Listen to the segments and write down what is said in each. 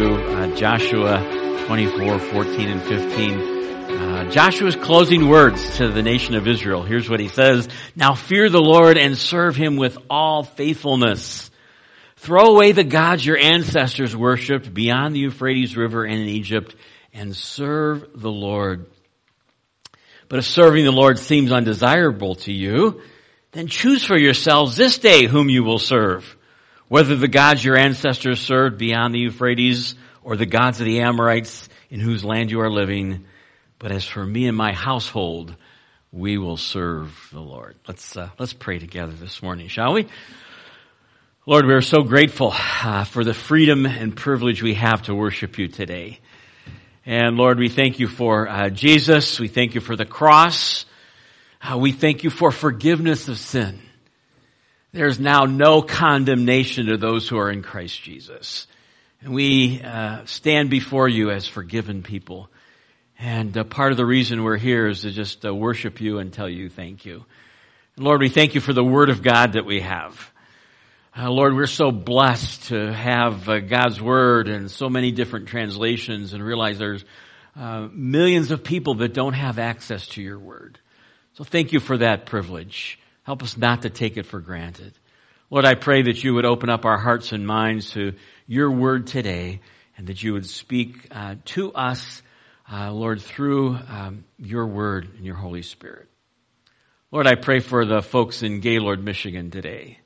uh, Joshua 24, 14, and 15. Uh, Joshua's closing words to the nation of Israel. Here's what he says. Now fear the Lord and serve him with all faithfulness. Throw away the gods your ancestors worshipped beyond the Euphrates River and in Egypt and serve the Lord. But if serving the Lord seems undesirable to you, then choose for yourselves this day whom you will serve whether the gods your ancestors served beyond the Euphrates or the gods of the Amorites in whose land you are living. But as for me and my household, we will serve the Lord. Let's, uh, let's pray together this morning, shall we? Lord, we are so grateful uh, for the freedom and privilege we have to worship you today. And Lord, we thank you for uh, Jesus. We thank you for the cross. Uh, we thank you for forgiveness of sin. There's now no condemnation to those who are in Christ Jesus. And we uh, stand before you as forgiven people. And uh, part of the reason we're here is to just uh, worship you and tell you thank you. And Lord, we thank you for the Word of God that we have. Uh, Lord, we're so blessed to have uh, God's Word and so many different translations and realize there's uh, millions of people that don't have access to your Word. So thank you for that privilege. Help us not to take it for granted. Lord, I pray that you would open up our hearts and minds to your word today and that you would speak uh, to us, uh, Lord, through um, your word and your Holy Spirit. Lord, I pray for the folks in Gaylord, Michigan today.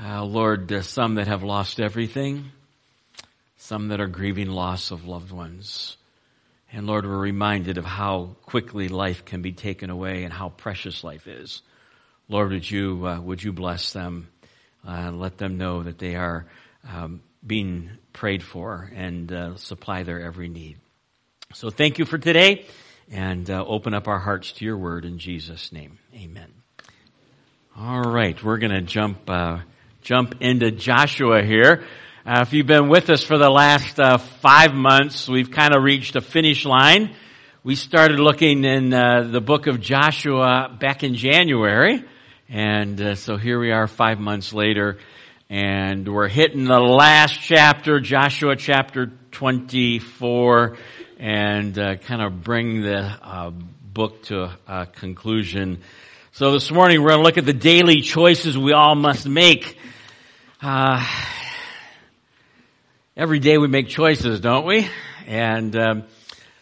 Uh, Lord, uh, some that have lost everything, some that are grieving loss of loved ones. And Lord, we're reminded of how quickly life can be taken away and how precious life is. Lord, would you, uh, would you bless them uh, let them know that they are um, being prayed for and uh, supply their every need. So thank you for today and uh, open up our hearts to your word in Jesus' name. Amen. All right, we're going to jump uh, jump into Joshua here. Uh, if you've been with us for the last five months, we've kind of reached a finish line. We started looking in the book of Joshua back in January. And uh, so here we are five months later, and we're hitting the last chapter, Joshua chapter 24, and uh, kind of bring the uh, book to a conclusion. So this morning we're going to look at the daily choices we all must make. Uh, every day we make choices, don't we? And um,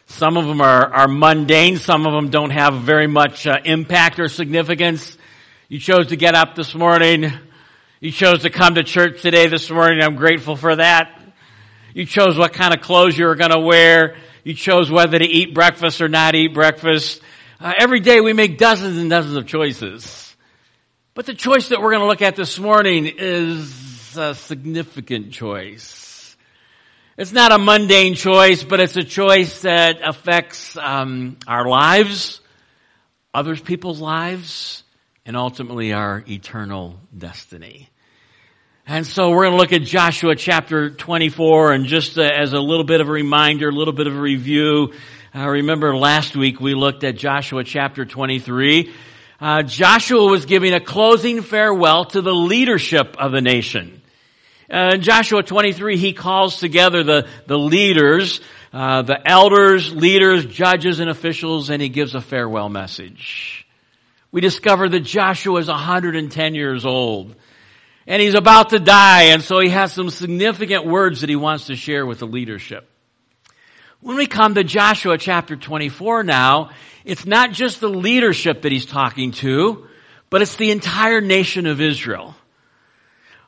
some of them are, are mundane. Some of them don't have very much uh, impact or significance. You chose to get up this morning. You chose to come to church today this morning. I'm grateful for that. You chose what kind of clothes you were going to wear. You chose whether to eat breakfast or not eat breakfast. Uh, every day we make dozens and dozens of choices. But the choice that we're going to look at this morning is a significant choice. It's not a mundane choice, but it's a choice that affects um, our lives, others people's lives, and ultimately our eternal destiny. And so we're going to look at Joshua chapter 24 and just uh, as a little bit of a reminder, a little bit of a review. Uh, remember last week we looked at Joshua chapter 23. Uh, Joshua was giving a closing farewell to the leadership of the nation. Uh, in Joshua 23, he calls together the, the leaders, uh, the elders, leaders, judges, and officials, and he gives a farewell message we discover that Joshua is 110 years old. And he's about to die, and so he has some significant words that he wants to share with the leadership. When we come to Joshua chapter 24 now, it's not just the leadership that he's talking to, but it's the entire nation of Israel.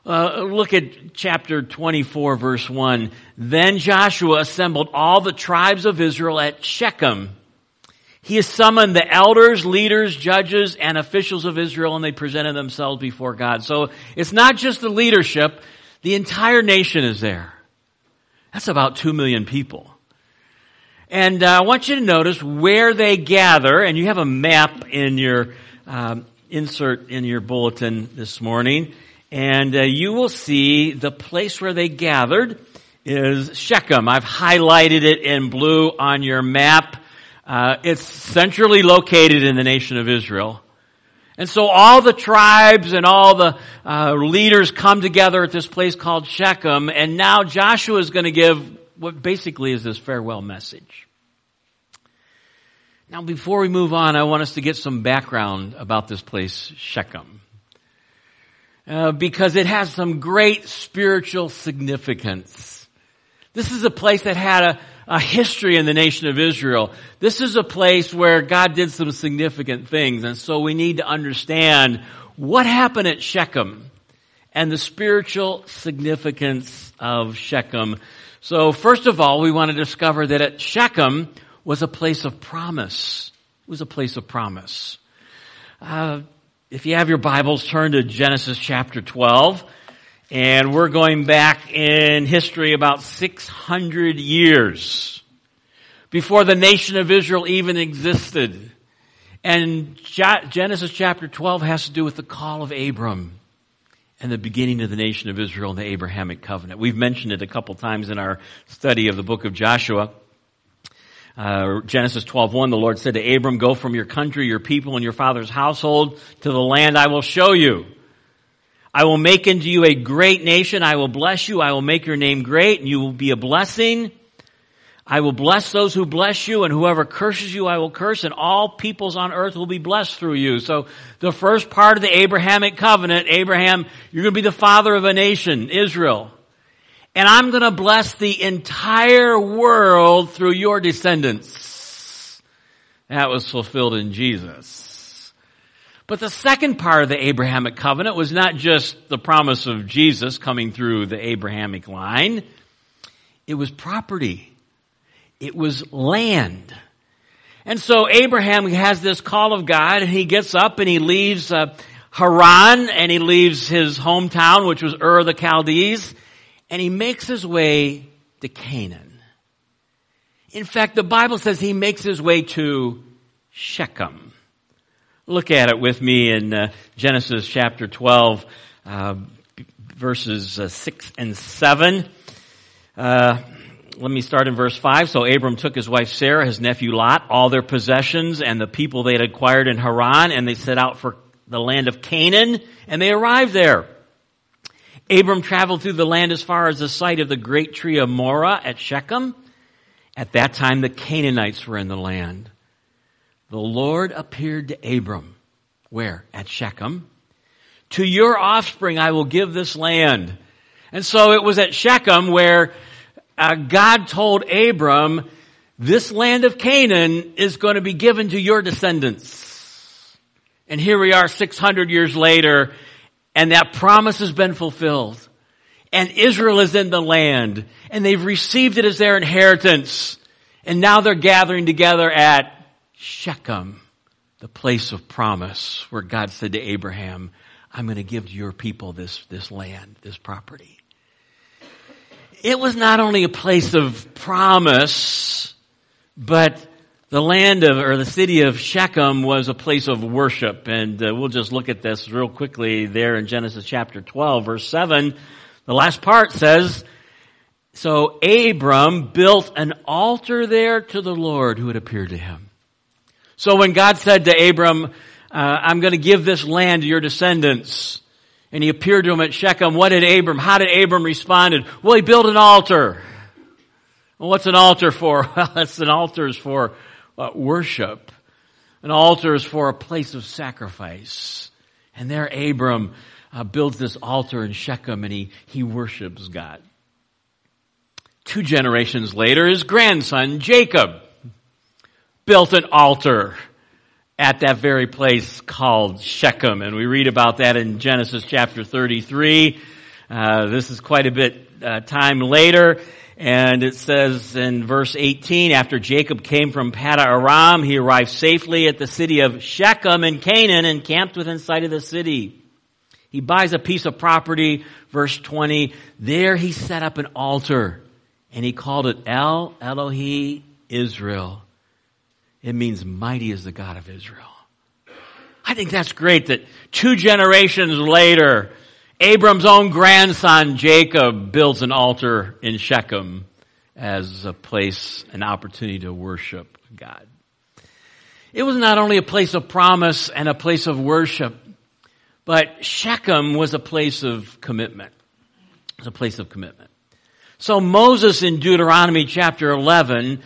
Uh, look at chapter 24 verse 1. Then Joshua assembled all the tribes of Israel at Shechem he has summoned the elders, leaders, judges, and officials of Israel, and they presented themselves before God. So it's not just the leadership, the entire nation is there. That's about two million people. And uh, I want you to notice where they gather, and you have a map in your um, insert in your bulletin this morning, and uh, you will see the place where they gathered is Shechem. I've highlighted it in blue on your map. Uh, it's centrally located in the nation of Israel. And so all the tribes and all the uh, leaders come together at this place called Shechem, and now Joshua is going to give what basically is this farewell message. Now, before we move on, I want us to get some background about this place, Shechem. Uh, because it has some great spiritual significance. This is a place that had a, a history in the nation of Israel. This is a place where God did some significant things, and so we need to understand what happened at Shechem and the spiritual significance of Shechem. So first of all, we want to discover that at Shechem, was a place of promise. It was a place of promise. Uh, if you have your Bibles, turn to Genesis chapter 12. And we're going back in history about 600 years before the nation of Israel even existed. And Genesis chapter 12 has to do with the call of Abram and the beginning of the nation of Israel and the Abrahamic covenant. We've mentioned it a couple times in our study of the book of Joshua. Uh, Genesis 12:1, the Lord said to Abram, "Go from your country, your people, and your father's household to the land I will show you. I will make into you a great nation. I will bless you. I will make your name great, and you will be a blessing. I will bless those who bless you, and whoever curses you, I will curse, and all peoples on earth will be blessed through you." So, the first part of the Abrahamic covenant, Abraham, you're going to be the father of a nation, Israel and I'm going to bless the entire world through your descendants. That was fulfilled in Jesus. But the second part of the Abrahamic covenant was not just the promise of Jesus coming through the Abrahamic line. It was property. It was land. And so Abraham has this call of God and he gets up and he leaves uh, Haran and he leaves his hometown, which was Ur of the Chaldees, and he makes his way to Canaan. In fact, the Bible says he makes his way to Shechem. Look at it with me in uh, Genesis chapter 12, uh, verses uh, 6 and 7. Uh, let me start in verse 5. So Abram took his wife Sarah, his nephew Lot, all their possessions, and the people they had acquired in Haran, and they set out for the land of Canaan, and they arrived there. Abram traveled through the land as far as the site of the great tree of Moreh at Shechem. At that time, the Canaanites were in the land. The Lord appeared to Abram. Where? At Shechem. To your offspring I will give this land. And so it was at Shechem where uh, God told Abram, this land of Canaan is going to be given to your descendants. And here we are 600 years later, and that promise has been fulfilled. And Israel is in the land. And they've received it as their inheritance. And now they're gathering together at Shechem, the place of promise, where God said to Abraham, I'm going to give your people this, this land, this property. It was not only a place of promise, but the land of, or the city of Shechem was a place of worship. And uh, we'll just look at this real quickly there in Genesis chapter 12, verse 7. The last part says, So Abram built an altar there to the Lord who had appeared to him. So when God said to Abram, uh, I'm going to give this land to your descendants, and he appeared to him at Shechem, what did Abram, how did Abram respond? Well, he built an altar. Well, what's an altar for? Well, that's an altar is for uh, worship. An altar is for a place of sacrifice. And there Abram uh, builds this altar in Shechem and he, he worships God. Two generations later, his grandson Jacob built an altar at that very place called Shechem. And we read about that in Genesis chapter 33. Uh, this is quite a bit uh, time later. And it says in verse 18, after Jacob came from Paddan Aram, he arrived safely at the city of Shechem in Canaan and camped within sight of the city. He buys a piece of property, verse 20. There he set up an altar and he called it El Elohe Israel. It means mighty is the God of Israel. I think that's great that two generations later, Abram's own grandson, Jacob, builds an altar in Shechem as a place, an opportunity to worship God. It was not only a place of promise and a place of worship, but Shechem was a place of commitment. It was a place of commitment. So Moses in Deuteronomy chapter 11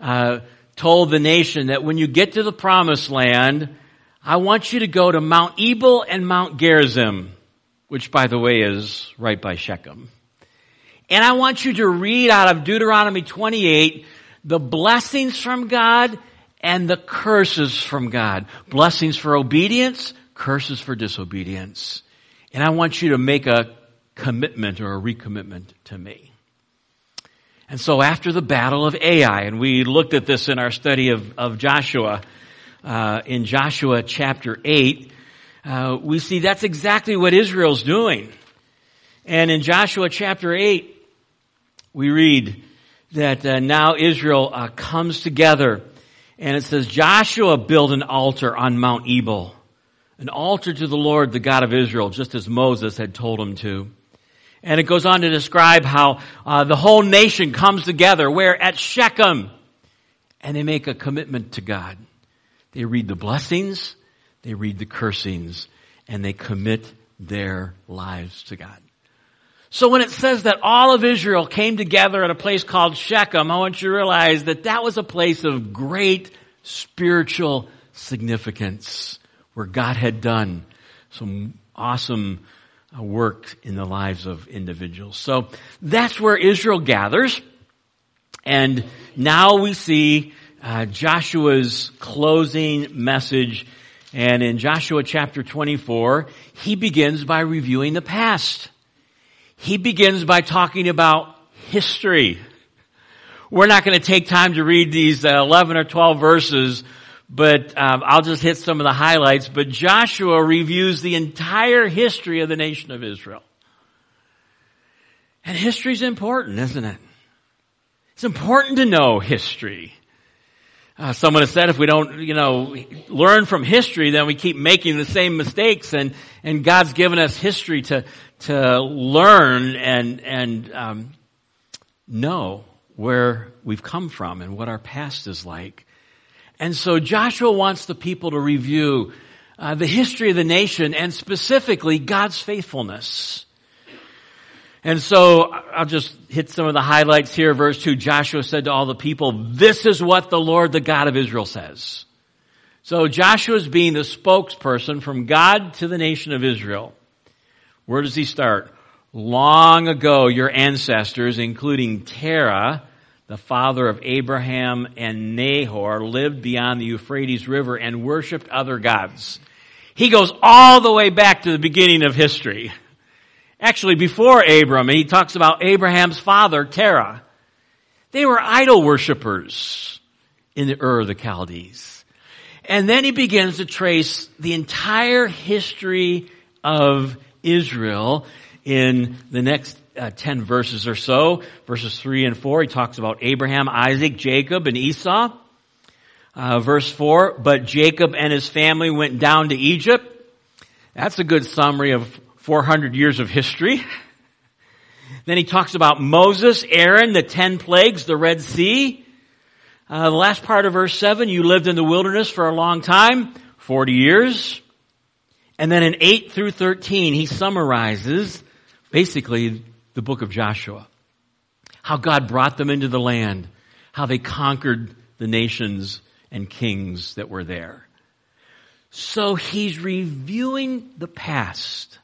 uh, told the nation that when you get to the promised land, I want you to go to Mount Ebal and Mount Gerizim, which by the way is right by Shechem. And I want you to read out of Deuteronomy 28 the blessings from God and the curses from God. Blessings for obedience, curses for disobedience. And I want you to make a commitment or a recommitment to me. And so after the battle of Ai, and we looked at this in our study of, of Joshua, uh, in Joshua chapter 8, uh, we see that's exactly what Israel's doing. And in Joshua chapter 8, we read that uh, now Israel uh, comes together, and it says, Joshua built an altar on Mount Ebal, an altar to the Lord, the God of Israel, just as Moses had told him to. And it goes on to describe how uh, the whole nation comes together where at Shechem and they make a commitment to God. They read the blessings, they read the cursings, and they commit their lives to God. So when it says that all of Israel came together at a place called Shechem, I want you to realize that that was a place of great spiritual significance where God had done some awesome work in the lives of individuals. So that's where Israel gathers. And now we see uh, Joshua's closing message. And in Joshua chapter 24, he begins by reviewing the past. He begins by talking about history. We're not going to take time to read these uh, 11 or 12 verses but um, I'll just hit some of the highlights. But Joshua reviews the entire history of the nation of Israel. And history's important, isn't it? It's important to know history. Uh, someone has said if we don't, you know, learn from history, then we keep making the same mistakes. And and God's given us history to to learn and and um, know where we've come from and what our past is like. And so Joshua wants the people to review uh, the history of the nation and specifically God's faithfulness. And so I'll just hit some of the highlights here. Verse 2, Joshua said to all the people, this is what the Lord, the God of Israel says. So Joshua is being the spokesperson from God to the nation of Israel. Where does he start? Long ago, your ancestors, including Terah, the father of Abraham and Nahor, lived beyond the Euphrates River and worshiped other gods. He goes all the way back to the beginning of history. Actually, before Abram, he talks about Abraham's father, Terah. They were idol worshippers in the Ur of the Chaldees. And then he begins to trace the entire history of Israel in the next uh, 10 verses or so, verses 3 and 4, he talks about Abraham, Isaac, Jacob, and Esau. Uh, verse 4, but Jacob and his family went down to Egypt. That's a good summary of 400 years of history. then he talks about Moses, Aaron, the 10 plagues, the Red Sea. Uh, the last part of verse 7, you lived in the wilderness for a long time, 40 years. And then in 8 through 13, he summarizes basically the book of Joshua. How God brought them into the land, how they conquered the nations and kings that were there. So he's reviewing the past.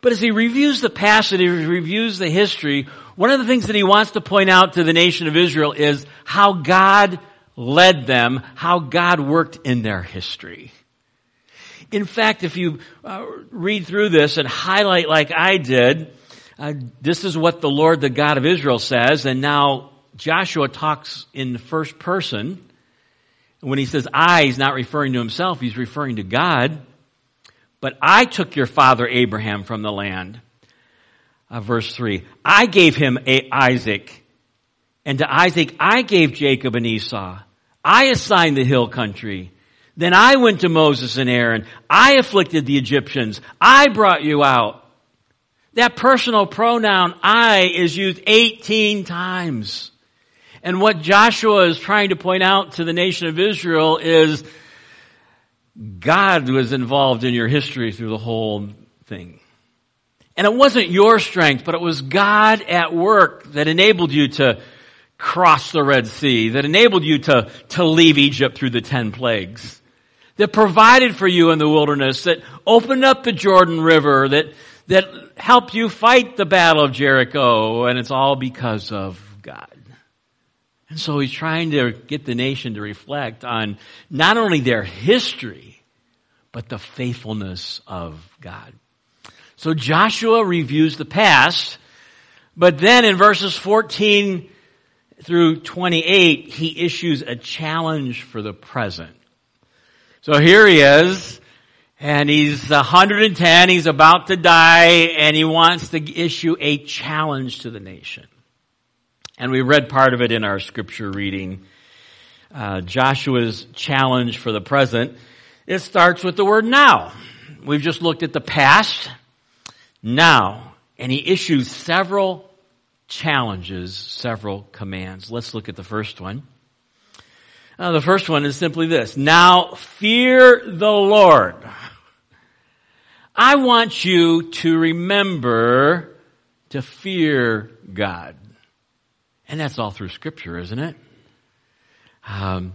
But as he reviews the past and he reviews the history, one of the things that he wants to point out to the nation of Israel is how God led them, how God worked in their history. In fact, if you uh, read through this and highlight like I did, uh, this is what the Lord, the God of Israel says, and now Joshua talks in the first person. When he says I, he's not referring to himself, he's referring to God. But I took your father Abraham from the land. Uh, verse 3. I gave him Isaac, and to Isaac I gave Jacob and Esau. I assigned the hill country. Then I went to Moses and Aaron. I afflicted the Egyptians. I brought you out. That personal pronoun I is used 18 times. And what Joshua is trying to point out to the nation of Israel is God was involved in your history through the whole thing. And it wasn't your strength, but it was God at work that enabled you to cross the Red Sea, that enabled you to, to leave Egypt through the ten plagues, that provided for you in the wilderness, that opened up the Jordan River, that, that helped you fight the battle of Jericho, and it's all because of God. And so he's trying to get the nation to reflect on not only their history, but the faithfulness of God. So Joshua reviews the past, but then in verses 14 through 28, he issues a challenge for the present. So here he is, and he's 110, he's about to die, and he wants to issue a challenge to the nation. And we read part of it in our scripture reading. Uh, Joshua's challenge for the present. It starts with the word now. We've just looked at the past now. And he issues several challenges, several commands. Let's look at the first one. Uh, the first one is simply this. Now fear the Lord. I want you to remember to fear God. And that's all through scripture, isn't it? Um,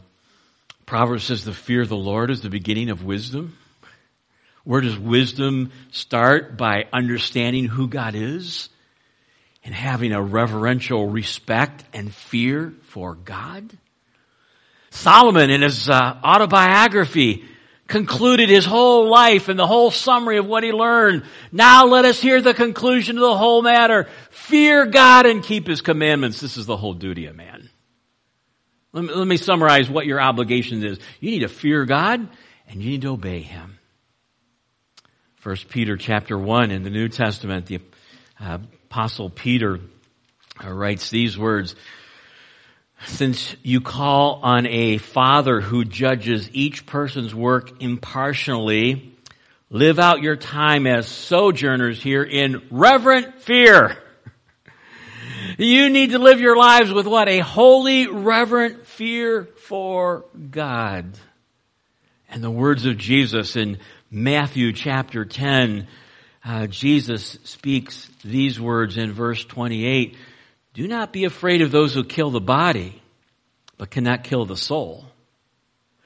Proverbs says the fear of the Lord is the beginning of wisdom. Where does wisdom start? By understanding who God is and having a reverential respect and fear for God. Solomon in his uh, autobiography concluded his whole life and the whole summary of what he learned. Now let us hear the conclusion of the whole matter. Fear God and keep his commandments. This is the whole duty of man. Let me, let me summarize what your obligation is. You need to fear God and you need to obey him. First Peter chapter 1 in the New Testament, the uh, apostle Peter uh, writes these words, since you call on a father who judges each person's work impartially, live out your time as sojourners here in reverent fear. You need to live your lives with what? A holy, reverent fear for God. And the words of Jesus in Matthew chapter 10, uh, Jesus speaks these words in verse 28. Do not be afraid of those who kill the body, but cannot kill the soul.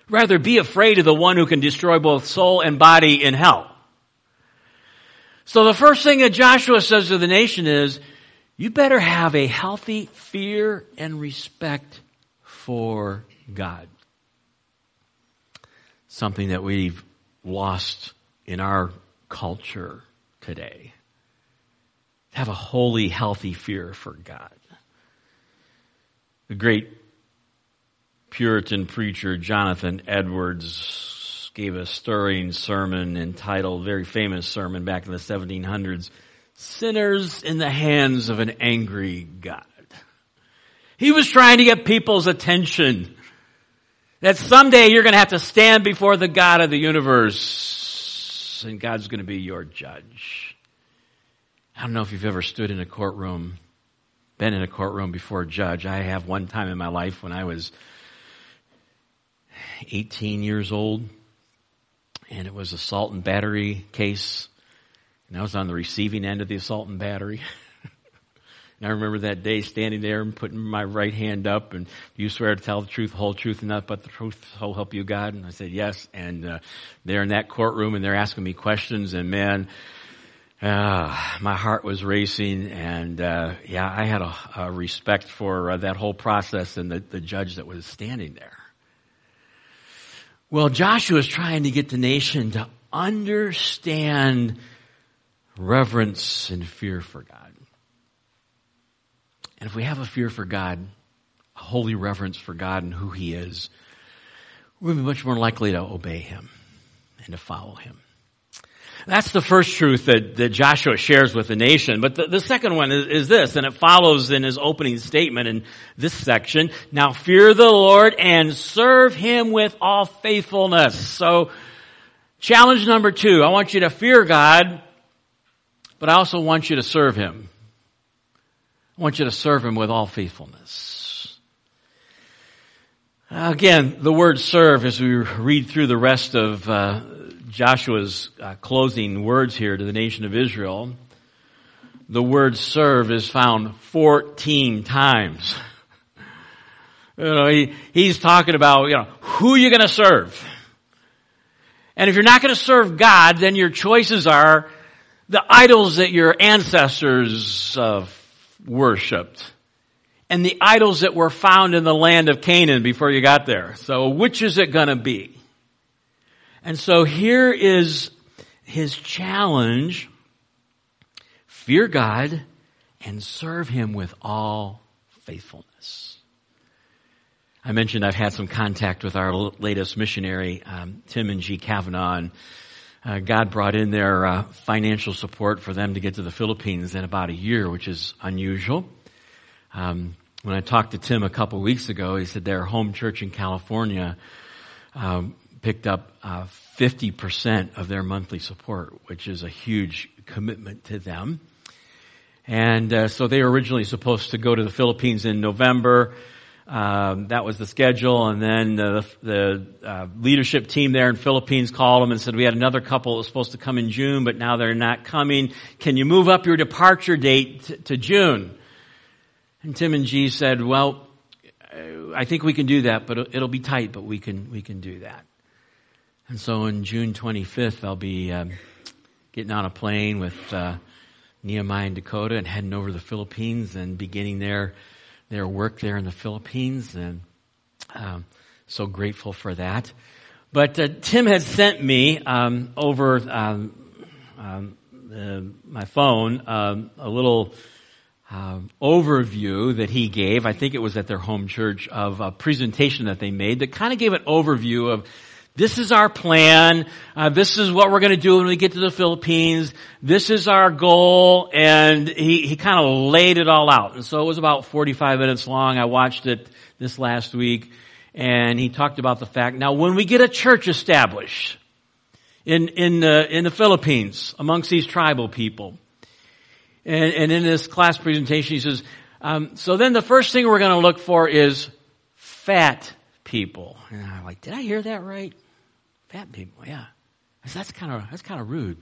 Rather be afraid of the one who can destroy both soul and body in hell. So the first thing that Joshua says to the nation is, you better have a healthy fear and respect for God. Something that we've lost in our culture today. Have a holy, healthy fear for God. The great Puritan preacher Jonathan Edwards gave a stirring sermon entitled, very famous sermon back in the 1700s, Sinners in the Hands of an Angry God. He was trying to get people's attention that someday you're going to have to stand before the God of the universe and God's going to be your judge. I don't know if you've ever stood in a courtroom, been in a courtroom before a judge. I have one time in my life when I was 18 years old and it was assault and battery case and I was on the receiving end of the assault and battery. And I remember that day standing there and putting my right hand up and you swear to tell the truth, the whole truth, and nothing but the truth, so help you God. And I said yes. And uh, they're in that courtroom and they're asking me questions and man, uh, my heart was racing and uh, yeah, I had a, a respect for uh, that whole process and the, the judge that was standing there. Well, Joshua is trying to get the nation to understand reverence and fear for God. And if we have a fear for God, a holy reverence for God and who He is, we'll be much more likely to obey Him and to follow Him. That's the first truth that, that Joshua shares with the nation. But the, the second one is, is, this, and it follows in his opening statement in this section. Now fear the Lord and serve Him with all faithfulness. So, challenge number two, I want you to fear God, but I also want you to serve Him. I want you to serve him with all faithfulness. Again, the word serve, as we read through the rest of uh, Joshua's uh, closing words here to the nation of Israel, the word serve is found 14 times. You know, he, he's talking about, you know, who you're going to serve. And if you're not going to serve God, then your choices are the idols that your ancestors uh, worshipped and the idols that were found in the land of Canaan before you got there. So which is it going to be? And so here is his challenge. Fear God and serve him with all faithfulness. I mentioned I've had some contact with our latest missionary, um, Tim and G. Kavanaugh, and uh, God brought in their uh, financial support for them to get to the Philippines in about a year, which is unusual. Um, when I talked to Tim a couple weeks ago, he said their home church in California um, picked up uh, 50% of their monthly support, which is a huge commitment to them. And uh, so they were originally supposed to go to the Philippines in November. Um, that was the schedule, and then the, the uh, leadership team there in Philippines called them and said we had another couple that was supposed to come in June, but now they're not coming. Can you move up your departure date t- to June? And Tim and G said, "Well, I think we can do that, but it'll be tight, but we can we can do that." And so on June 25th, I'll be um, getting on a plane with uh, Nehemiah and Dakota and heading over to the Philippines and beginning there their work there in the Philippines, and um, so grateful for that. But uh, Tim had sent me um, over uh, my phone um, a little um, overview that he gave. I think it was at their home church of a presentation that they made that kind of gave an overview of this is our plan. Uh, this is what we're going to do when we get to the Philippines. This is our goal. And he, he kind of laid it all out. And so it was about 45 minutes long. I watched it this last week. And he talked about the fact, now when we get a church established in, in, the, in the Philippines amongst these tribal people, and, and in this class presentation he says, um, so then the first thing we're going to look for is fat people. And I'm like, did I hear that right? Fat people, yeah. Said, that's kind of that's kind of rude.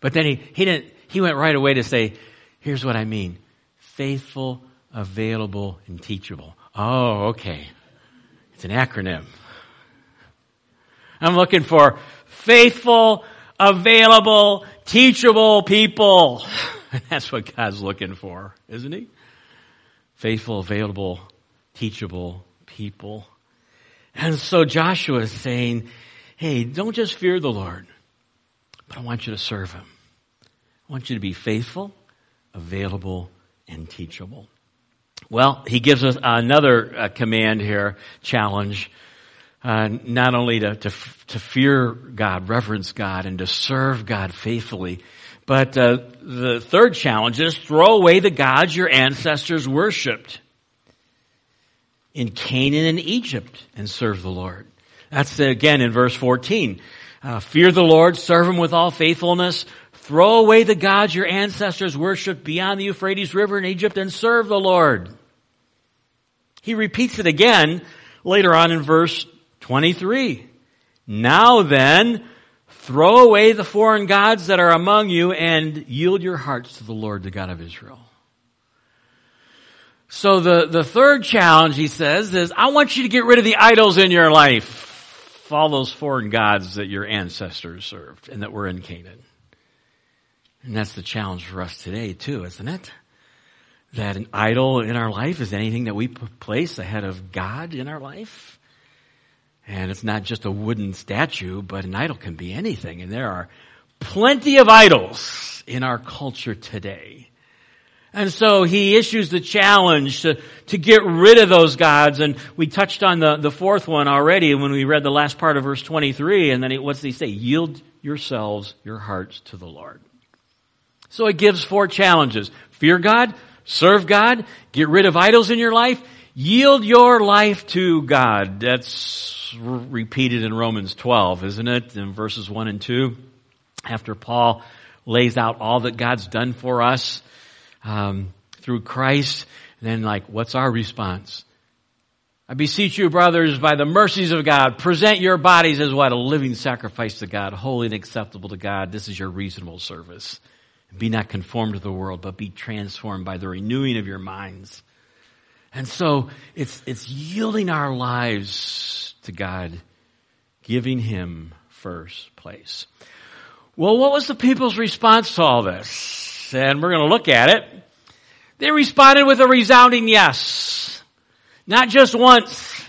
But then he he didn't he went right away to say, here's what I mean: faithful, available, and teachable. Oh, okay. It's an acronym. I'm looking for faithful, available, teachable people. That's what God's looking for, isn't he? Faithful, available, teachable people. And so Joshua is saying, hey, don't just fear the Lord, but I want you to serve Him. I want you to be faithful, available, and teachable. Well, he gives us another uh, command here, challenge, uh, not only to, to, to, fear God, reverence God, and to serve God faithfully, but uh, the third challenge is throw away the gods your ancestors worshipped in Canaan and Egypt and serve the Lord. That's again in verse 14. Uh, fear the Lord, serve him with all faithfulness, throw away the gods your ancestors worshipped beyond the Euphrates River in Egypt and serve the Lord. He repeats it again later on in verse 23. Now then, throw away the foreign gods that are among you and yield your hearts to the Lord, the God of Israel. So the, the third challenge, he says, is I want you to get rid of the idols in your life. Those foreign gods that your ancestors served and that were in Canaan. And that's the challenge for us today too, isn't it? That an idol in our life is anything that we place ahead of God in our life. And it's not just a wooden statue, but an idol can be anything. And there are plenty of idols in our culture today. And so he issues the challenge to, to get rid of those gods. And we touched on the, the fourth one already when we read the last part of verse 23. And then he, what's he say? Yield yourselves, your hearts to the Lord. So it gives four challenges. Fear God, serve God, get rid of idols in your life, yield your life to God. That's repeated in Romans 12, isn't it? In verses 1 and 2. After Paul lays out all that God's done for us, um, through Christ, then like, what's our response? I beseech you, brothers, by the mercies of God, present your bodies as what? A living sacrifice to God, holy and acceptable to God. This is your reasonable service. Be not conformed to the world, but be transformed by the renewing of your minds. And so it's, it's yielding our lives to God, giving Him first place. Well, what was the people's response to all this? And we're going to look at it. They responded with a resounding yes. Not just once,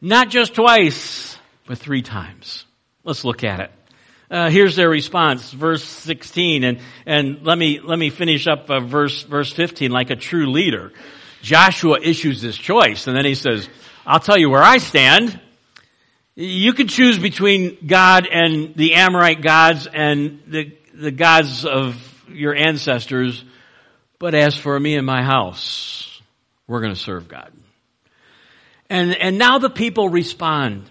not just twice, but three times. Let's look at it. Uh, here's their response, verse 16, and, and let me, let me finish up uh, verse, verse 15 like a true leader. Joshua issues this choice, and then he says, I'll tell you where I stand. You can choose between God and the Amorite gods and the, the gods of your ancestors, but as for me and my house, we're going to serve God. And, and now the people respond.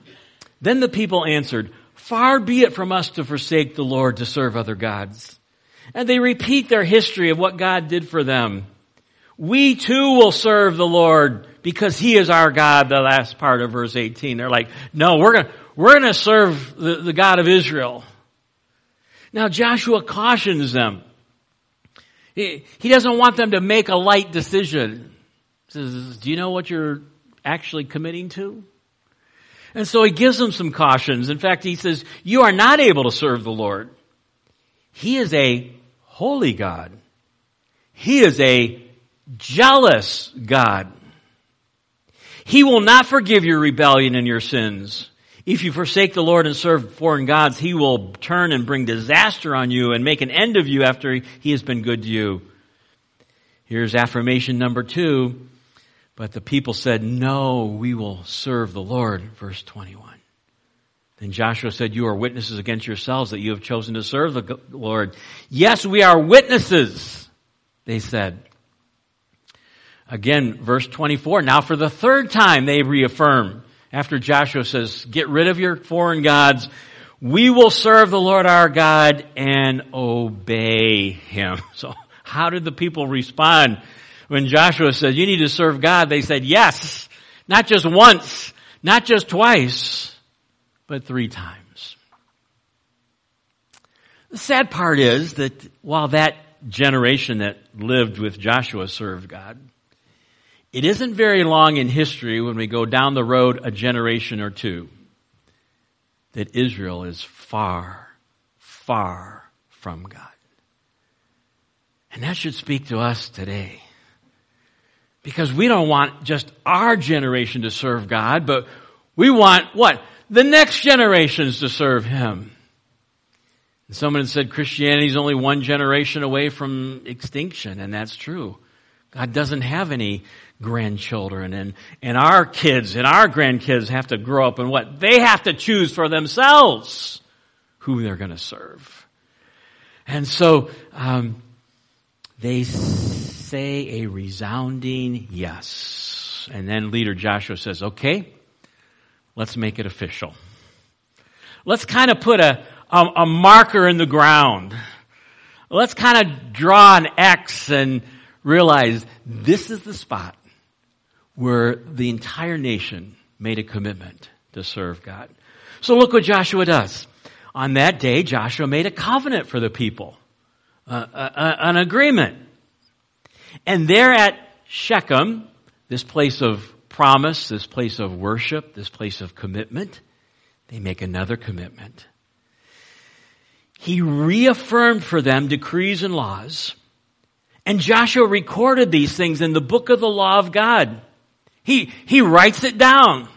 Then the people answered, Far be it from us to forsake the Lord to serve other gods. And they repeat their history of what God did for them. We too will serve the Lord because He is our God, the last part of verse 18. They're like, no, we're gonna, we're gonna serve the, the God of Israel. Now Joshua cautions them. He, he doesn't want them to make a light decision. He says, do you know what you're actually committing to? And so he gives them some cautions. In fact, he says, you are not able to serve the Lord. He is a holy God. He is a jealous God. He will not forgive your rebellion and your sins. If you forsake the Lord and serve foreign gods, He will turn and bring disaster on you and make an end of you after He has been good to you. Here's affirmation number two. But the people said, no, we will serve the Lord. Verse 21. Then Joshua said, you are witnesses against yourselves that you have chosen to serve the Lord. Yes, we are witnesses, they said. Again, verse 24. Now for the third time they reaffirm after Joshua says, get rid of your foreign gods. We will serve the Lord our God and obey him. So how did the people respond when Joshua said, you need to serve God? They said, yes, not just once, not just twice, but three times. The sad part is that while that generation that lived with Joshua served God, it isn't very long in history when we go down the road a generation or two that Israel is far, far from God. And that should speak to us today. Because we don't want just our generation to serve God, but we want what? The next generations to serve Him. And someone said Christianity is only one generation away from extinction, and that's true. God doesn't have any grandchildren and, and our kids and our grandkids have to grow up and what? They have to choose for themselves who they're going to serve. And so, um, they say a resounding yes. And then leader Joshua says, okay, let's make it official. Let's kind of put a, a, a marker in the ground. Let's kind of draw an X and realize this is the spot where the entire nation made a commitment to serve God. So look what Joshua does. On that day, Joshua made a covenant for the people, uh, uh, uh, an agreement. And there at Shechem, this place of promise, this place of worship, this place of commitment, they make another commitment. He reaffirmed for them decrees and laws. And Joshua recorded these things in the book of the law of God. He, he writes it down.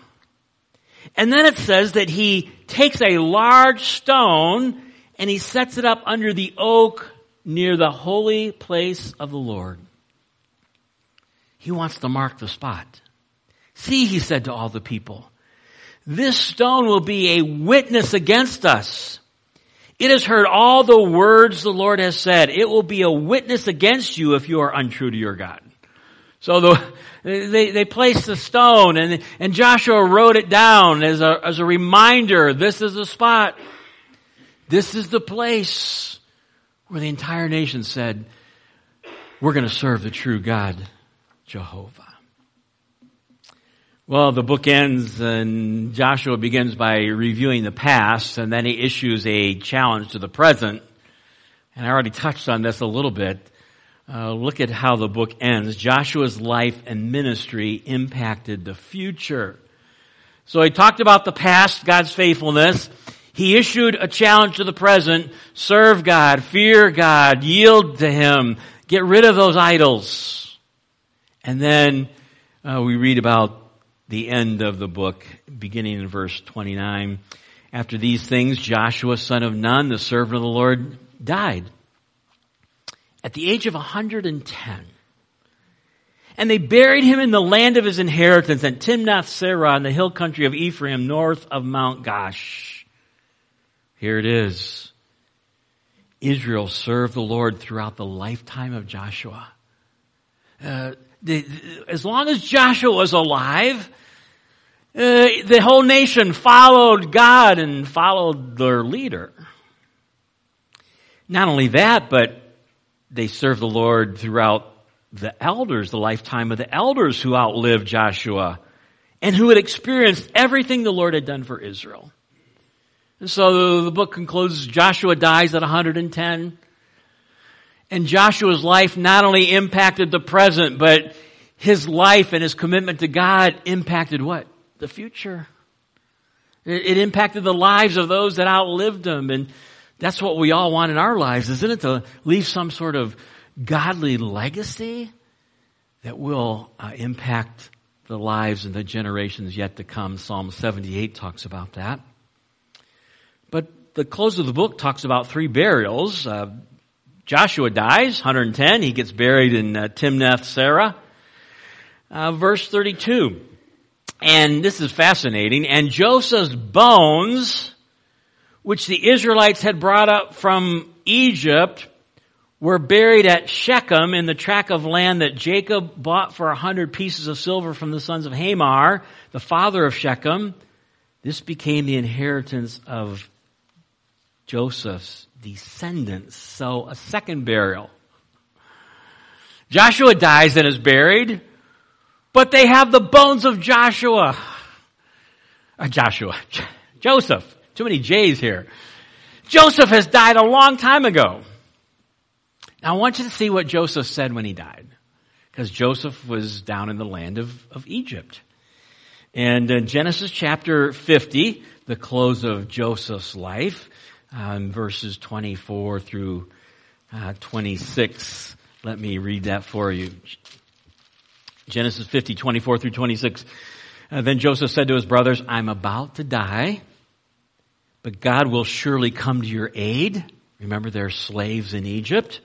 And then it says that he takes a large stone and he sets it up under the oak near the holy place of the Lord. He wants to mark the spot. See, he said to all the people, this stone will be a witness against us. It has heard all the words the Lord has said. It will be a witness against you if you are untrue to your God. So the, they, they placed the stone and, and Joshua wrote it down as a, as a reminder. This is the spot. This is the place where the entire nation said, we're going to serve the true God, Jehovah. Well, the book ends and Joshua begins by reviewing the past and then he issues a challenge to the present. And I already touched on this a little bit. Uh, look at how the book ends. Joshua's life and ministry impacted the future. So he talked about the past, God's faithfulness. He issued a challenge to the present. Serve God, fear God, yield to Him, get rid of those idols. And then uh, we read about the end of the book, beginning in verse 29. After these things, Joshua, son of Nun, the servant of the Lord, died at the age of 110. And they buried him in the land of his inheritance at Timnath Serah in the hill country of Ephraim, north of Mount Gaash. Here it is. Israel served the Lord throughout the lifetime of Joshua. Uh, the, as long as Joshua was alive, uh, the whole nation followed God and followed their leader. Not only that, but they served the Lord throughout the elders, the lifetime of the elders who outlived Joshua and who had experienced everything the Lord had done for Israel. And so the book concludes Joshua dies at 110. And Joshua's life not only impacted the present, but his life and his commitment to God impacted what? The future. It, impacted the lives of those that outlived him. And that's what we all want in our lives, isn't it? To leave some sort of godly legacy that will uh, impact the lives and the generations yet to come. Psalm 78 talks about that. But the close of the book talks about three burials. Uh, Joshua dies, 110. He gets buried in uh, Timnath Serah. Uh, verse 32. And this is fascinating. And Joseph's bones, which the Israelites had brought up from Egypt, were buried at Shechem in the tract of land that Jacob bought for a hundred pieces of silver from the sons of Hamor, the father of Shechem. This became the inheritance of Joseph's descendants. So a second burial. Joshua dies and is buried, but they have the bones of Joshua. Uh, Joshua. Joseph. Too many J's here. Joseph has died a long time ago. Now I want you to see what Joseph said when he died. Because Joseph was down in the land of, of Egypt. And in Genesis chapter 50, the close of Joseph's life, um, verses 24 through uh, 26. Let me read that for you. Genesis 50, 24 through 26. Uh, then Joseph said to his brothers, I'm about to die, but God will surely come to your aid. Remember, they're slaves in Egypt.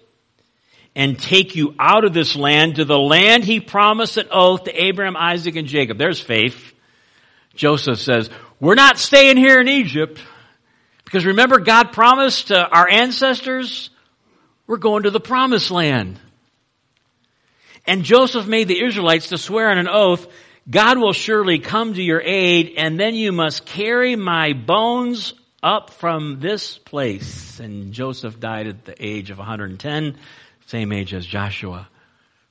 And take you out of this land to the land he promised an oath to Abraham, Isaac, and Jacob. There's faith. Joseph says, we're not staying here in Egypt. Because remember, God promised to our ancestors, we're going to the promised land. And Joseph made the Israelites to swear on an oath, God will surely come to your aid, and then you must carry my bones up from this place. And Joseph died at the age of 110, same age as Joshua.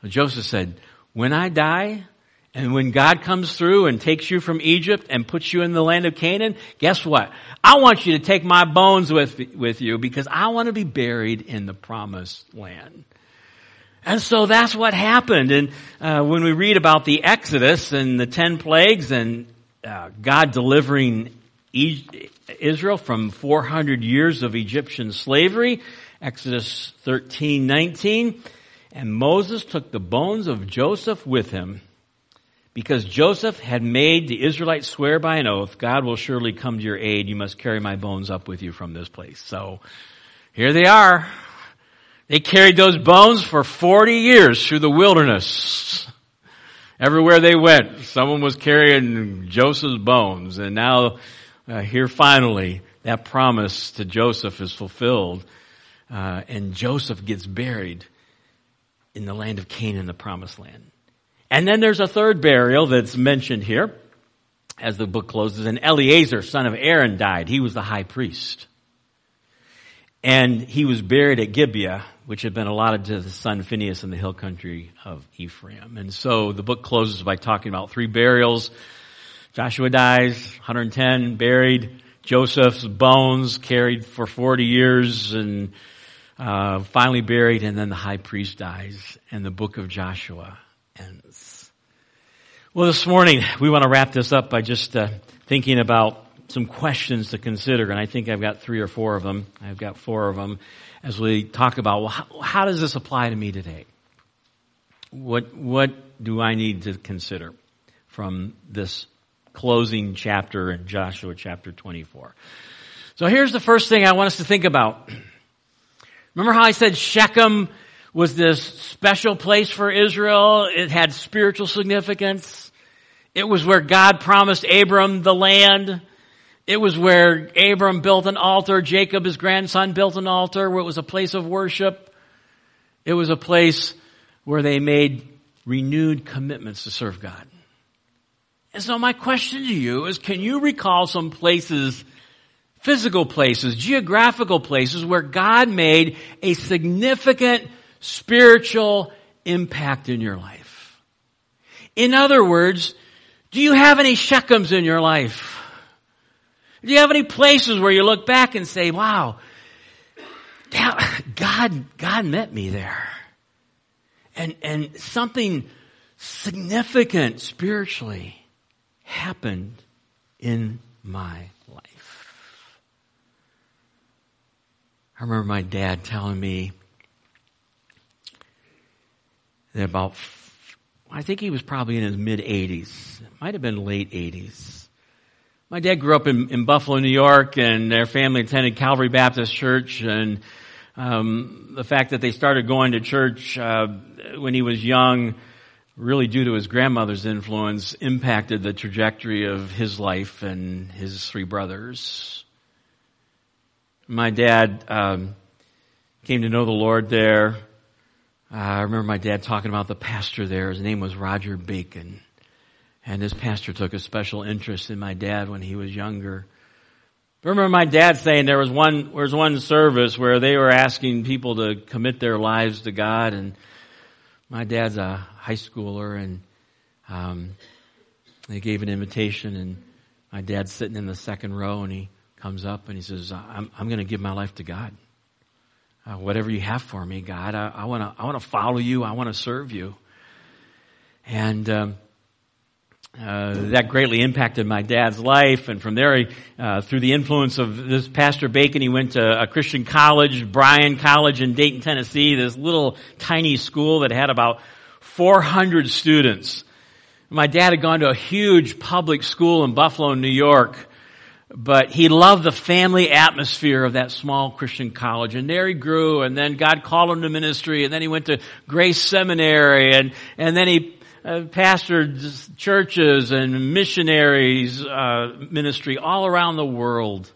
Joseph said, when I die, and when God comes through and takes you from Egypt and puts you in the land of Canaan, guess what? I want you to take my bones with, with you because I want to be buried in the promised land. And so that's what happened. And uh, when we read about the Exodus and the ten plagues and uh, God delivering e- Israel from 400 years of Egyptian slavery, Exodus 13, 19, and Moses took the bones of Joseph with him because Joseph had made the Israelites swear by an oath, God will surely come to your aid. You must carry my bones up with you from this place. So here they are. They carried those bones for 40 years through the wilderness. Everywhere they went, someone was carrying Joseph's bones. And now, uh, here finally, that promise to Joseph is fulfilled. Uh, and Joseph gets buried in the land of Canaan, the promised land. And then there's a third burial that's mentioned here as the book closes. And Eleazar, son of Aaron, died. He was the high priest. And he was buried at Gibeah, which had been allotted to the son Phinehas in the hill country of Ephraim. And so the book closes by talking about three burials. Joshua dies, 110, buried. Joseph's bones carried for 40 years and uh, finally buried, and then the high priest dies, and the book of Joshua ends. Well, this morning we want to wrap this up by just uh, thinking about some questions to consider, and I think I've got three or four of them. I've got four of them as we talk about well, how, how does this apply to me today? What what do I need to consider from this closing chapter in Joshua chapter 24? So here's the first thing I want us to think about. Remember how I said Shechem was this special place for Israel? It had spiritual significance. It was where God promised Abram the land. It was where Abram built an altar. Jacob, his grandson, built an altar where it was a place of worship. It was a place where they made renewed commitments to serve God. And so my question to you is, can you recall some places, physical places, geographical places where God made a significant spiritual impact in your life? In other words, do you have any Shechems in your life? Do you have any places where you look back and say, wow, God, God met me there? And, and something significant spiritually happened in my life. I remember my dad telling me that about, I think he was probably in his mid 80s. It might have been late 80s. My dad grew up in, in Buffalo, New York, and their family attended Calvary Baptist Church. And um, the fact that they started going to church uh, when he was young, really due to his grandmother's influence, impacted the trajectory of his life and his three brothers. My dad um, came to know the Lord there. Uh, I remember my dad talking about the pastor there. His name was Roger Bacon. And this pastor took a special interest in my dad when he was younger. I remember my dad saying there was one, there was one service where they were asking people to commit their lives to God and my dad's a high schooler and, um, they gave an invitation and my dad's sitting in the second row and he comes up and he says, I'm, I'm going to give my life to God. Uh, whatever you have for me, God, I want to, I want to follow you. I want to serve you. And, um, uh, that greatly impacted my dad's life, and from there, uh, through the influence of this Pastor Bacon, he went to a Christian college, Bryan College in Dayton, Tennessee, this little tiny school that had about 400 students. My dad had gone to a huge public school in Buffalo, New York, but he loved the family atmosphere of that small Christian college, and there he grew, and then God called him to ministry, and then he went to Grace Seminary, and, and then he uh, pastored churches and missionaries uh, ministry all around the world.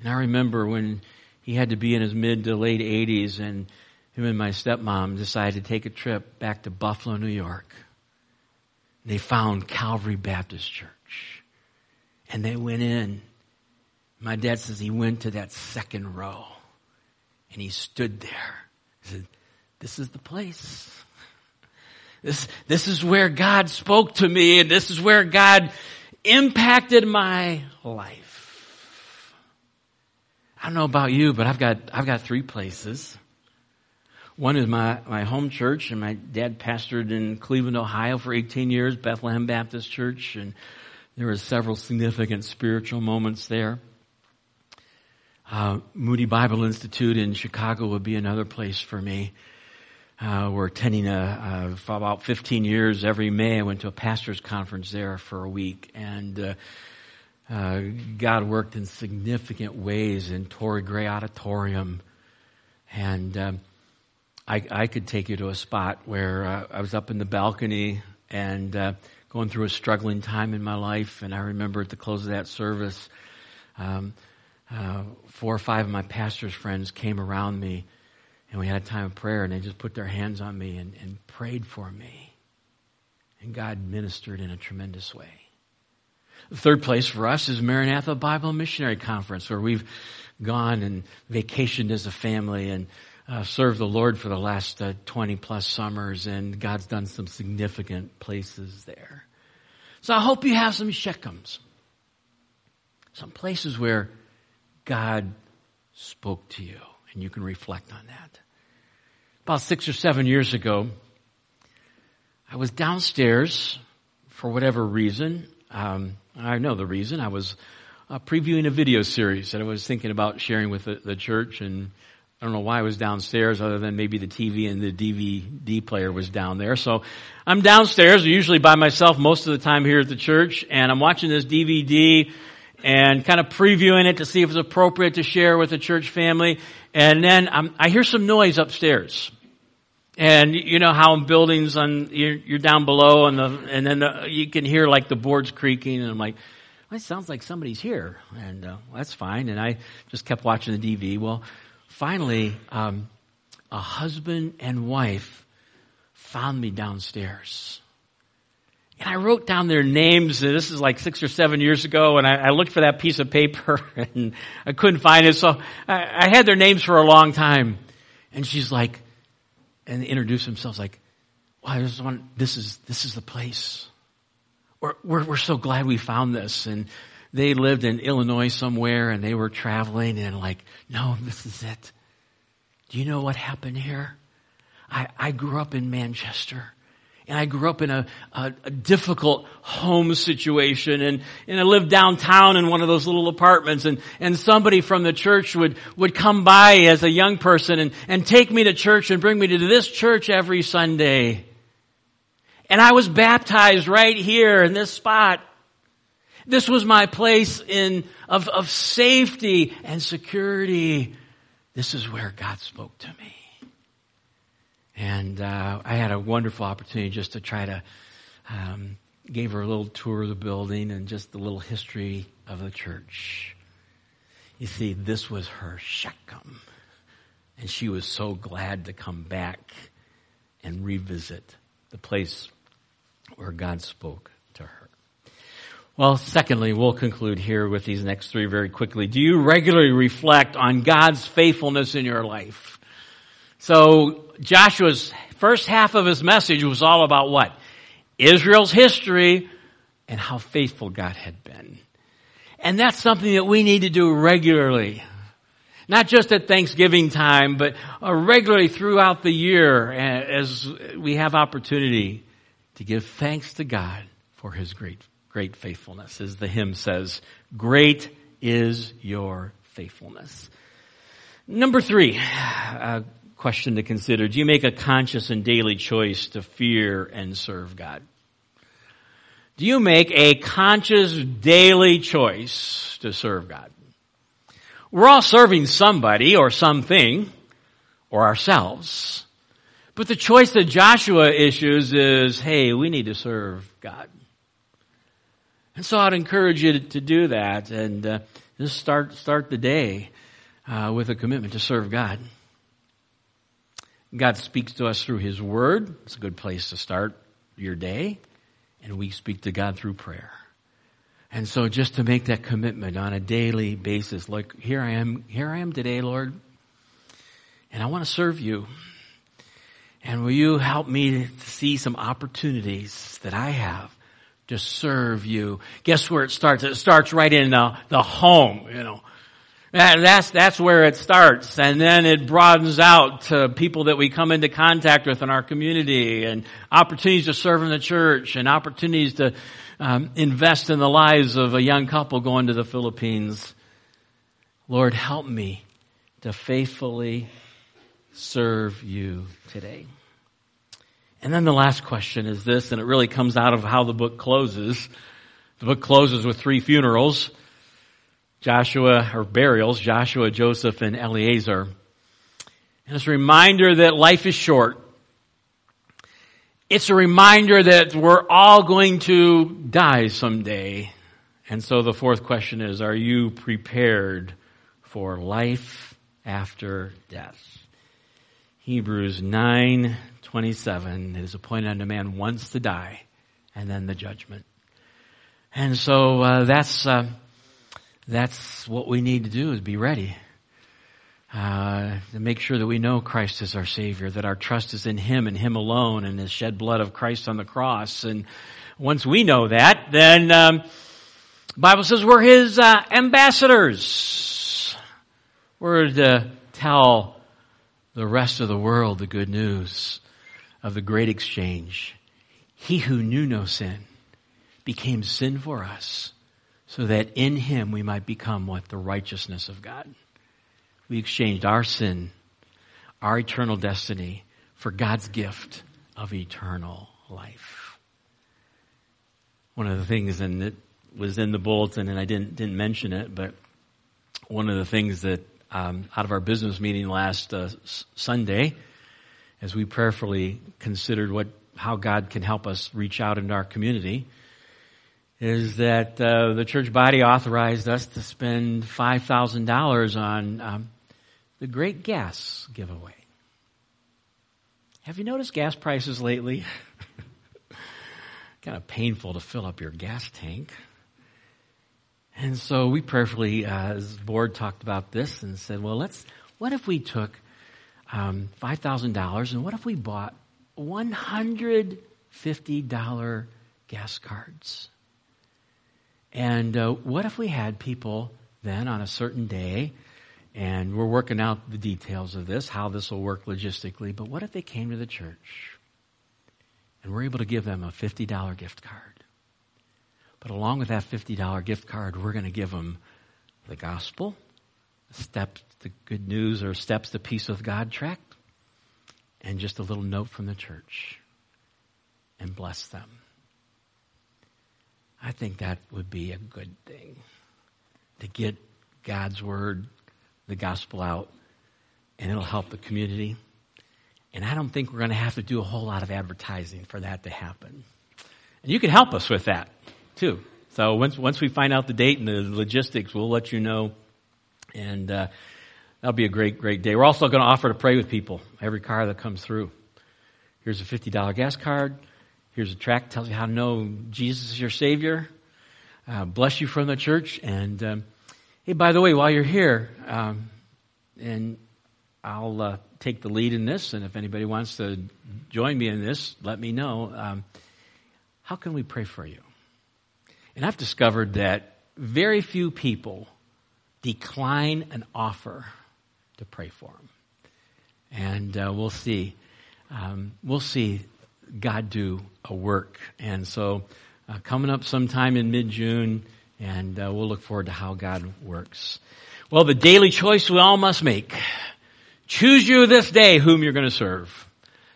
And I remember when he had to be in his mid to late 80s and him and my stepmom decided to take a trip back to Buffalo, New York. They found Calvary Baptist Church. And they went in. My dad says he went to that second row and he stood there. He said, this is the place. This, this is where God spoke to me and this is where God impacted my life. I don't know about you, but I've got, I've got three places. One is my, my home church, and my dad pastored in Cleveland, Ohio for 18 years, Bethlehem Baptist Church, and there were several significant spiritual moments there. Uh, Moody Bible Institute in Chicago would be another place for me. Uh, we're attending a, for about 15 years every May. I went to a pastor's conference there for a week, and uh, uh, God worked in significant ways in Torrey Gray Auditorium, and um, I, I, could take you to a spot where uh, I was up in the balcony and uh, going through a struggling time in my life, and I remember at the close of that service, um, uh, four or five of my pastor's friends came around me and we had a time of prayer, and they just put their hands on me and, and prayed for me. And God ministered in a tremendous way. The third place for us is Maranatha Bible Missionary Conference, where we've gone and vacationed as a family and uh, served the Lord for the last uh, 20 plus summers, and God's done some significant places there. So I hope you have some Shechems, some places where God spoke to you and you can reflect on that. About six or seven years ago, I was downstairs for whatever reason. Um, I know the reason. I was uh, previewing a video series that I was thinking about sharing with the, the, church, and I don't know why I was downstairs, other than maybe the TV and the DVD player was down there. So I'm downstairs, usually by myself most of the time here at the church, and I'm watching this DVD and kind of previewing it to see if it's appropriate to share with the church family. And then I'm, I hear some noise upstairs. And you know how in buildings on, you're, you're down below and the, and then the, you can hear like the boards creaking and I'm like, well, it sounds like somebody's here. And uh, that's fine. And I just kept watching the DV. Well, finally, um, a husband and wife found me downstairs. And I wrote down their names. This is like six or seven years ago, and I, I looked for that piece of paper, and I couldn't find it. So I, I, had their names for a long time. And she's like, and they introduced themselves like, "Wow, just want this is this is the place. We're, we're we're so glad we found this." And they lived in Illinois somewhere, and they were traveling, and like, no, this is it. Do you know what happened here? I I grew up in Manchester and I grew up in a, a, a, difficult home situation and, and I lived downtown in one of those little apartments and, and somebody from the church would, would come by as a young person and, and take me to church and bring me to this church every Sunday. And I was baptized right here in this spot. This was my place in, of, of safety and security. This is where God spoke to me. And uh, I had a wonderful opportunity just to try to um, gave her a little tour of the building and just the little history of the church. You see, this was her Shechem. And she was so glad to come back and revisit the place where God spoke. Well, secondly, we'll conclude here with these next three very quickly. Do you regularly reflect on God's faithfulness in your life? So Joshua's first half of his message was all about what? Israel's history and how faithful God had been. And that's something that we need to do regularly. Not just at Thanksgiving time, but uh, regularly throughout the year as we have opportunity to give thanks to God for his great, great faithfulness. As the hymn says, great is your faithfulness. Number three, question to consider. Do you make a conscious and daily choice to fear and serve God? Do you make a conscious daily choice to serve God? We're all serving somebody or something or ourselves. But the choice that Joshua issues is, hey, we need to serve God. And so I'd encourage you to, to do that and uh, just start, start the day uh, with a commitment to serve God. God speaks to us through His Word. It's a good place to start your day. And we speak to God through prayer. And so just to make that commitment on a daily basis, like here I am, here I am today, Lord, and I want to serve you. And will you help me to see some opportunities that I have to serve you? Guess where it starts? It starts right in the, the home, you know. That's, that's where it starts. And then it broadens out to people that we come into contact with in our community and opportunities to serve in the church and opportunities to um, invest in the lives of a young couple going to the Philippines. Lord, help me to faithfully serve you today. And then the last question is this, and it really comes out of how the book closes. The book closes with three funerals. Joshua, or burials, Joshua, Joseph, and Eleazar. And it's a reminder that life is short. It's a reminder that we're all going to die someday. And so the fourth question is, are you prepared for life after death? Hebrews 9, 27, it is appointed unto man once to die, and then the judgment. And so uh, that's uh, that's what we need to do is be ready. Uh, to make sure that we know Christ is our Savior, that our trust is in Him and Him alone and His shed blood of Christ on the cross. And once we know that, then um, Bible says we're His uh, ambassadors. We're to tell the rest of the world the good news of the great exchange. He who knew no sin became sin for us so that in him we might become what? The righteousness of God. We exchanged our sin, our eternal destiny for God's gift of eternal life. One of the things, and it was in the bulletin and I didn't, didn't mention it, but one of the things that um, out of our business meeting last uh, Sunday, as we prayerfully considered what how God can help us reach out into our community, is that uh, the church body authorized us to spend five thousand dollars on um, the Great Gas giveaway. Have you noticed gas prices lately? kind of painful to fill up your gas tank. And so we prayerfully, uh, as board talked about this and said, well, let's, what if we took um, $5,000 and what if we bought $150 gas cards? And uh, what if we had people then on a certain day, and we're working out the details of this, how this will work logistically, but what if they came to the church and we're able to give them a $50 gift card? But along with that $50 gift card, we're going to give them the gospel, steps to good news or steps to peace with God tract, and just a little note from the church and bless them. I think that would be a good thing to get God's word, the gospel out, and it'll help the community. And I don't think we're going to have to do a whole lot of advertising for that to happen. And you can help us with that too. So once once we find out the date and the logistics, we'll let you know, and uh, that'll be a great great day. We're also going to offer to pray with people every car that comes through. Here's a fifty dollar gas card. Here's a tract tells you how to know Jesus is your Savior. Uh, bless you from the church. And um, hey, by the way, while you're here, um, and I'll uh, take the lead in this, and if anybody wants to join me in this, let me know. Um, how can we pray for you? And I've discovered that very few people decline an offer to pray for them. And uh, we'll see. Um, we'll see God do a work. And so, uh, coming up sometime in mid June, and uh, we'll look forward to how God works. Well, the daily choice we all must make. Choose you this day whom you're going to serve.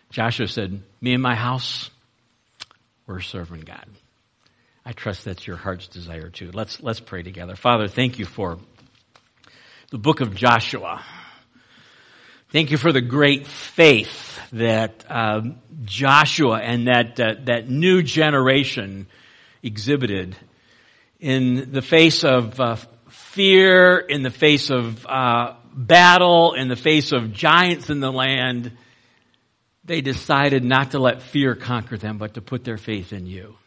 Joshua said, Me and my house, we're serving God. I trust that's your heart's desire too. Let's, let's pray together. Father, thank you for the book of Joshua. Thank you for the great faith that um, Joshua and that, uh, that new generation exhibited in the face of uh, fear, in the face of uh, battle, in the face of giants in the land. They decided not to let fear conquer them, but to put their faith in you.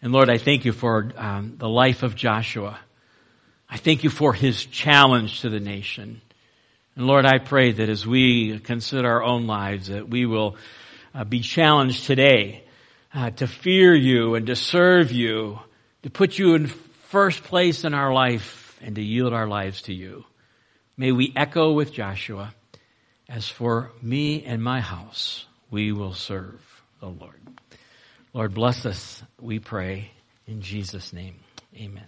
And Lord, I thank you for um, the life of Joshua. I thank you for his challenge to the nation. And Lord, I pray that as we consider our own lives, that we will uh, be challenged today uh, to fear you and to serve you, to put you in first place in our life and to yield our lives to you. May we echo with Joshua, as for me and my house, we will serve the Lord. Lord, bless us, we pray, in Jesus' name. Amen.